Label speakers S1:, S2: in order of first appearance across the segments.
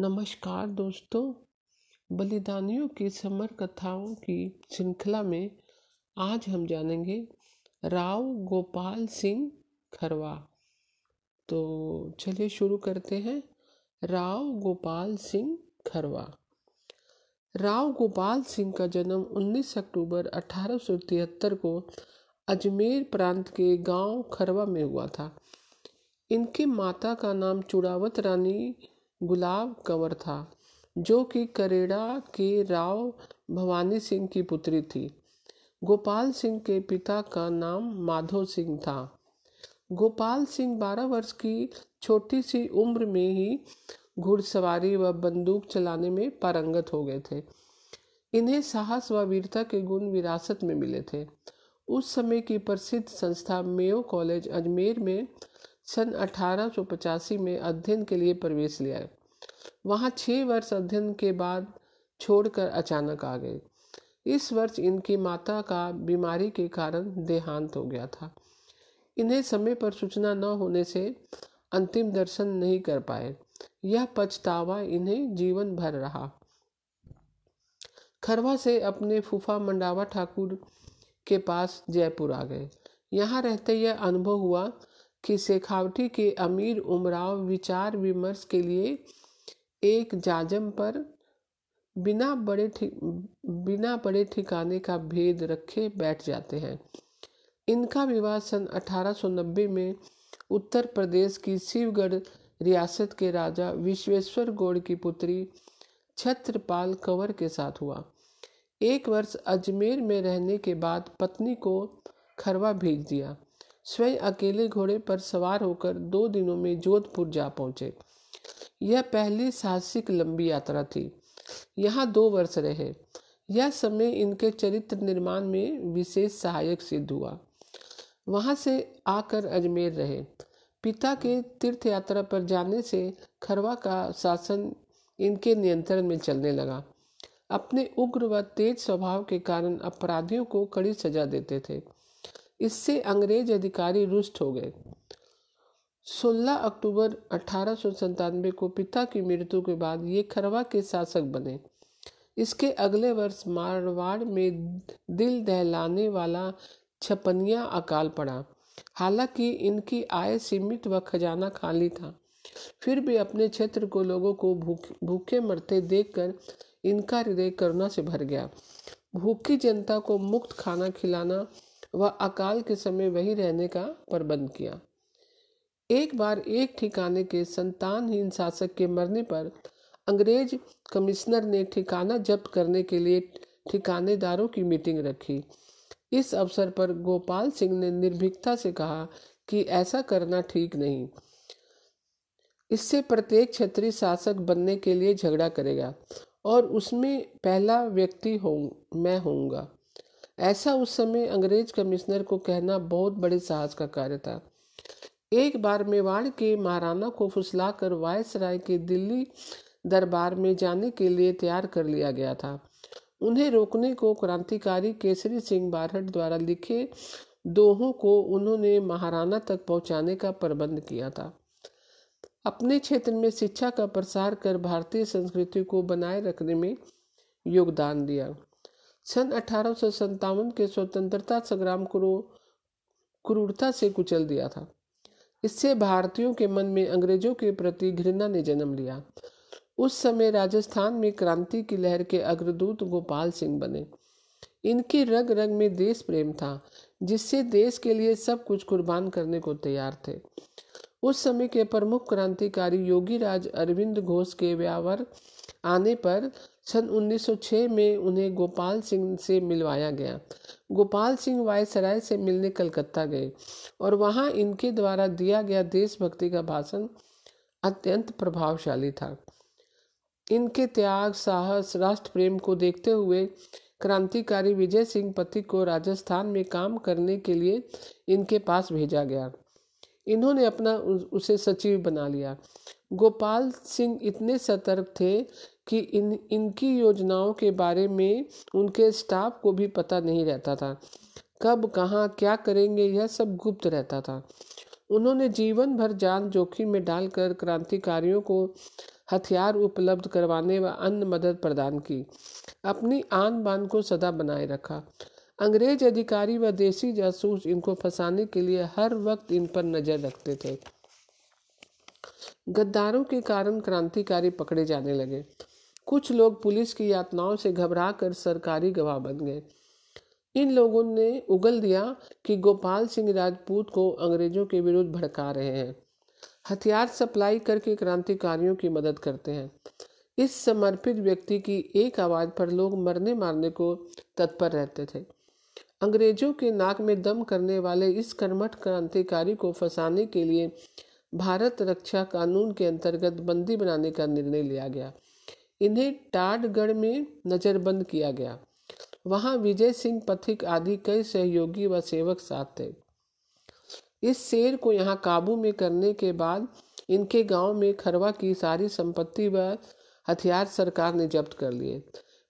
S1: नमस्कार दोस्तों, बलिदानियों की समर कथाओं की श्रृंखला में आज हम जानेंगे राव गोपाल सिंह खरवा। तो चलिए शुरू करते हैं। राव गोपाल सिंह खरवा। राव गोपाल सिंह का जन्म 19 अक्टूबर अठारह सौ तिहत्तर को अजमेर प्रांत के गाँव खरवा में हुआ था। इनके माता का नाम चुड़ावत रानी गुलाब कंवर था, जो कि करेड़ा के राव भवानी सिंह की पुत्री थी। गोपाल सिंह के पिता का नाम माधो सिंह था। गोपाल सिंह बारह वर्ष की छोटी सी उम्र में ही घुड़सवारी व बंदूक चलाने में पारंगत हो गए थे। इन्हें साहस व वीरता के गुण विरासत में मिले थे। उस समय की प्रसिद्ध संस्था मेयो कॉलेज अजमेर में सन अठारह सौ पचासी में अध्ययन के लिए प्रवेश लिया वहाँ छः वर्ष अध्ययन के बाद छोड़कर अचानक आ गए। इस वर्ष इनकी माता का बीमारी के कारण देहांत हो गया था। इन्हें समय पर सूचना न होने से अंतिम दर्शन नहीं कर पाए। यह पछतावा इन्हें जीवन भर रहा। खरवा से अपने फूफा मंडावा ठाकुर के पास जयपुर आ गए। यहाँ रहते यह अनुभव हुआ कि शेखावटी के अमीर उमराव विचार विमर्श के लिए एक जाजम पर बिना बड़े बिना बड़े ठिकाने का भेद रखे बैठ जाते हैं। इनका विवाह सन 1890 में उत्तर प्रदेश की शिवगढ़ रियासत के राजा विश्वेश्वर गौड़ की पुत्री छत्रपाल कंवर के साथ हुआ। एक वर्ष अजमेर में रहने के बाद पत्नी को खरवा भेज दिया। स्वयं अकेले घोड़े पर सवार होकर दो दिनों में जोधपुर जा पहुँचे। यह पहली साहसिक लंबी यात्रा थी। यहाँ दो वर्ष रहे। यह समय इनके चरित्र निर्माण में विशेष सहायक सिद्ध हुआ। वहाँ से आकर अजमेर रहे। पिता के तीर्थ यात्रा पर जाने से खरवा का शासन इनके नियंत्रण में चलने लगा। अपने उग्र व तेज स्वभाव के कारण अपराधियों को कड़ी सजा देते थे। इससे अंग्रेज़ अधिकारी रुष्ट हो गए। 16 अक्टूबर अठारह को पिता की मृत्यु के बाद ये खरवा के शासक बने। इसके अगले वर्ष मारवाड़ में दिल दहलाने वाला छपनिया अकाल पड़ा। हालाँकि इनकी आय सीमित व खजाना खाली था। फिर भी अपने क्षेत्र को लोगों को भूख मरते देखकर इनका हृदय करुणा से भर गया। भूखी जनता को मुक्त खाना खिलाना वह अकाल के समय वही रहने का प्रबंध किया। एक बार एक ठिकाने के संतानहीन शासक के मरने पर अंग्रेज़ कमिश्नर ने ठिकाना जब्त करने के लिए ठिकानेदारों की मीटिंग रखी। इस अवसर पर गोपाल सिंह ने निर्भीकता से कहा कि ऐसा करना ठीक नहीं। इससे प्रत्येक क्षेत्रीय शासक बनने के लिए झगड़ा करेगा और उसमें पहला व्यक्ति हो मैं होऊँगा। ऐसा उस समय अंग्रेज़ कमिश्नर को कहना बहुत बड़े साहस का कार्य था। एक बार मेवाड़ के महाराणा को फुसलाकर वायसराय के दिल्ली दरबार में जाने के लिए तैयार कर लिया गया था। उन्हें रोकने को क्रांतिकारी केसरी सिंह बारहट द्वारा लिखे दोहों को उन्होंने महाराणा तक पहुँचाने का प्रबंध किया था। अपने क्षेत्र में शिक्षा का प्रसार कर भारतीय संस्कृति को बनाए रखने में योगदान दिया। सन अठारह के स्वतंत्रता संग्राम को क्रूरता से कुचल दिया था। इससे भारतीयों के मन में अंग्रेज़ों के प्रति घृणा ने जन्म लिया। उस समय राजस्थान में क्रांति की लहर के अग्रदूत गोपाल सिंह बने। इनके रग रग में देश प्रेम था, जिससे देश के लिए सब कुछ कुर्बान करने को तैयार थे। उस समय के प्रमुख क्रांतिकारी योगी राज अरविंद घोष के व्यावर आने पर सन 1906 में उन्हें गोपाल सिंह से मिलवाया गया। गोपाल सिंह वायसराय से मिलने कलकत्ता गए और वहाँ इनके द्वारा दिया गया देशभक्ति का भाषण अत्यंत प्रभावशाली था। इनके त्याग, साहस राष्ट्र प्रेम को देखते हुए क्रांतिकारी विजय सिंह पति को राजस्थान में काम करने के लिए इनके पास भेजा गया। इन्होंने अपना उसे सचिव बना लिया। गोपाल सिंह इतने सतर्क थे कि इन, इनकी योजनाओं के बारे में उनके स्टाफ को भी पता नहीं रहता था। कब, कहाँ, क्या करेंगे, यह सब गुप्त रहता था। उन्होंने जीवन भर जान जोखिम में डालकर क्रांतिकारियों को हथियार उपलब्ध करवाने व अन्य मदद प्रदान की। अपनी आन बान को सदा बनाए रखा। अंग्रेज़ अधिकारी व देसी जासूस इनको फंसाने के लिए हर वक्त इन पर नज़र रखते थे। गद्दारों के कारण क्रांतिकारी पकड़े जाने लगे। कुछ लोग पुलिस की यातनाओं से घबरा कर सरकारी गवाह बन गए। इन लोगों ने उगल दिया कि गोपाल सिंह राजपूत को अंग्रेज़ों के विरुद्ध भड़का रहे हैं। हथियार सप्लाई करके क्रांतिकारियों की मदद करते हैं। इस समर्पित व्यक्ति की एक आवाज़ पर लोग मरने मारने को तत्पर रहते थे। अंग्रेज़ों के नाक में दम करने वाले इस कर्मठ क्रांतिकारी को फंसाने के लिए भारत रक्षा कानून के अंतर्गत बंदी बनाने का निर्णय लिया गया। इन्हें टाडगढ़ में नज़रबंद किया गया। वहाँ विजय सिंह पथिक आदि कई सहयोगी व सेवक साथ थे। इस शेर को यहाँ काबू में करने के बाद इनके गाँव में खरवा की सारी संपत्ति व हथियार सरकार ने जब्त कर लिए।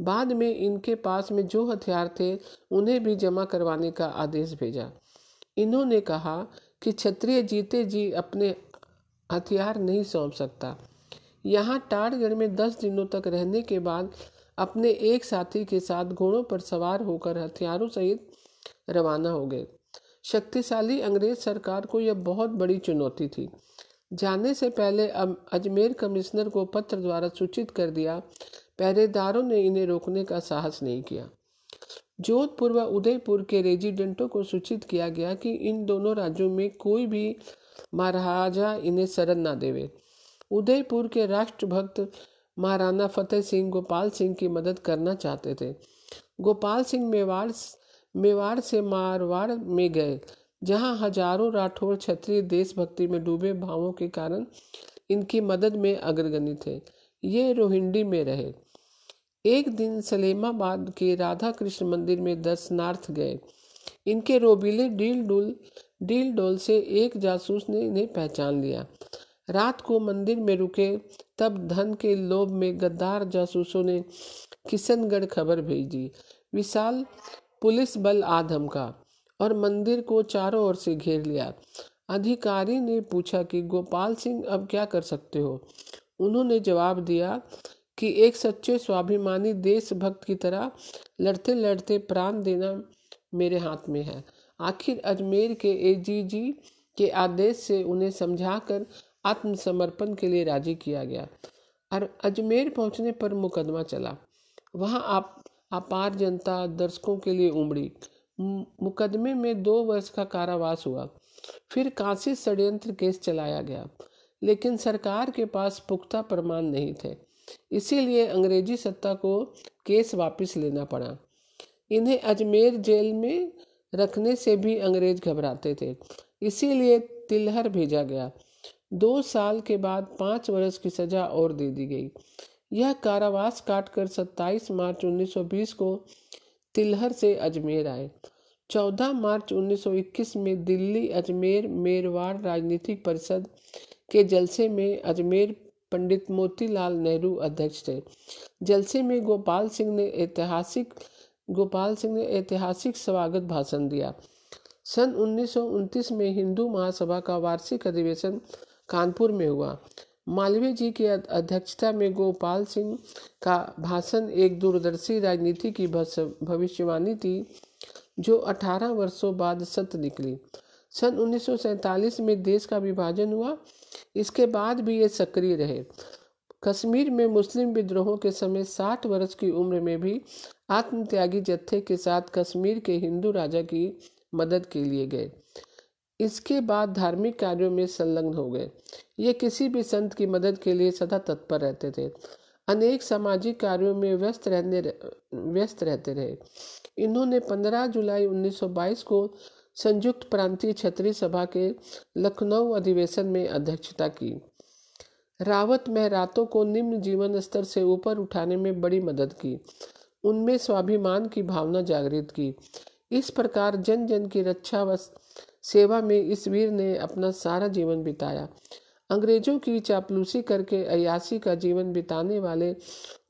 S1: बाद में इनके पास में जो हथियार थे, उन्हें भी जमा करवाने का आदेश भेजा। इन्होंने कहा कि क्षत्रिय जीते जी अपने हथियार नहीं सौंप सकता। यहाँ टाड़गढ़ में दस दिनों तक रहने के बाद अपने एक साथी के साथ घोड़ों पर सवार होकर हथियारों सहित रवाना हो गए। शक्तिशाली अंग्रेज़ सरकार को यह बहुत बड़ी चुनौती थी। जाने से पहले अजमेर कमिश्नर को पत्र द्वारा सूचित कर दिया, पहरेदारों ने इन्हें रोकने का साहस नहीं किया। जोधपुर व उदयपुर के रेजिडेंटों को सूचित किया गया कि इन दोनों राज्यों में कोई भी महाराजा इन्हें शरण ना देवे। उदयपुर के राष्ट्रभक्त महाराणा फतेह सिंह गोपाल सिंह की मदद करना चाहते थे। गोपाल सिंह मेवाड़ मेवाड़ से मारवाड़ में गए। जहाँ हज़ारों राठौर क्षत्रिय देशभक्ति में डूबे भावों के कारण इनकी मदद में अग्रगणी थे। ये रोहिंडी में रहे। एक दिन सलेमाबाद के राधा कृष्ण मंदिर में दर्शनार्थ गए। इनके रोबीले डील डुल डील डोल से एक जासूस ने इन्हें पहचान लिया। रात को मंदिर में रुके, तब धन के लोभ में गद्दार जासूसों ने किशनगढ़ खबर भेजी। विशाल पुलिस बल आधम का। और मंदिर को चारों ओर से घेर लिया। अधिकारी ने पूछा कि, गोपाल सिंह, अब क्या कर सकते हो? उन्होंने जवाब दिया कि, एक सच्चे स्वाभिमानी देशभक्त की तरह लड़ते लड़ते प्राण देना मेरे हाथ में है। आखिर अजमेर के एजीजी के आदेश से उन्हें समझाकर आत्मसमर्पण के लिए राज़ी किया गया और अजमेर पहुँचने पर मुकदमा चला। वहाँ आप, अपार जनता, दर्शकों के लिए उमड़ी। मुकदमे में दो वर्ष का कारावास हुआ। फिर काशी षड्यंत्र केस चलाया गया, लेकिन सरकार के पास पुख्ता प्रमाण नहीं थे। इसीलिए अंग्रेज़ी सत्ता को केस वापस लेना पड़ा। इन्हें अजमेर जेल में रखने से भी अंग्रेज़ घबराते थे। इसीलिए तिलहर भेजा गया। दो साल के बाद पाँच वर्ष की सजा और दे दी गई। यह कारावास काटकर 27 मार्च 1920 को तिलहर से अजमेर आए। 14 मार्च 1921 में दिल्ली, अजमेर, मेरवाड़ राजनीतिक परिषद के जलसे में अजमेर पंडित मोतीलाल नेहरू अध्यक्ष थे। जलसे में गोपाल सिंह ने ऐतिहासिक, गोपाल सिंह ने ऐतिहासिक स्वागत भाषण दिया। सन उन्नीस सौ उनतीस में हिंदू महासभा का वार्षिक अधिवेशन कानपुर में हुआ। मालवीय जी की अध्यक्षता में गोपाल सिंह का भाषण एक दूरदर्शी राजनीति की भविष्यवाणी थी, जो 18 वर्षों बाद सत्य निकली। सन उन्नीस सौ सैंतालीस में देश का विभाजन हुआ। इसके बाद भी ये सक्रिय रहे। कश्मीर में मुस्लिम विद्रोहों के समय 60 वर्ष की उम्र में भी आत्मत्यागी जत्थे के साथ कश्मीर के हिंदू राजा की मदद के लिए गए। इसके बाद धार्मिक कार्यों में संलग्न हो गए। ये किसी भी संत की मदद के लिए सदा तत्पर रहते थे। अनेक सामाजिक कार्यों में व्यस्त रहने व्यस्त रहते रहे। इन्होंने 15 जुलाई 1922 को संयुक्त प्रांतीय क्षत्रिय सभा के लखनऊ अधिवेशन में अध्यक्षता की। रावत महरातों को निम्न जीवन स्तर से ऊपर उठाने में बड़ी मदद की। उनमें स्वाभिमान की भावना जागृत की। इस प्रकार जन जन की रक्षा सेवा में इस वीर ने अपना सारा जीवन बिताया। अंग्रेज़ों की चापलूसी करके अयासी का जीवन बिताने वाले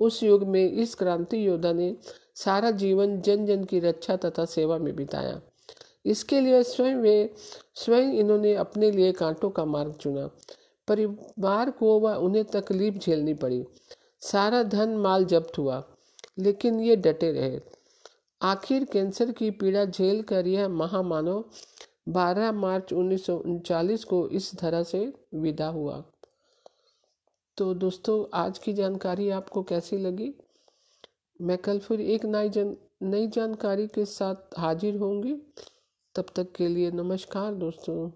S1: उस युग में इस क्रांति योद्धा ने सारा जीवन जन जन की रक्षा तथा सेवा में बिताया। इसके लिए स्वयं वे, स्वयं इन्होंने अपने लिए कांटों का मार्ग चुना। परिवार को व उन्हें तकलीफ़ झेलनी पड़ी। सारा धन माल जब्त हुआ, लेकिन ये डटे रहे। आखिर कैंसर की पीड़ा झेल कर यह महामानव 12 मार्च उन्नीस को इस धरा से विदा हुआ। तो दोस्तों, आज की जानकारी आपको कैसी लगी? मैं कल फिर एक नई जन, नई जानकारी के साथ हाजिर होंगी। तब तक के लिए नमस्कार दोस्तों।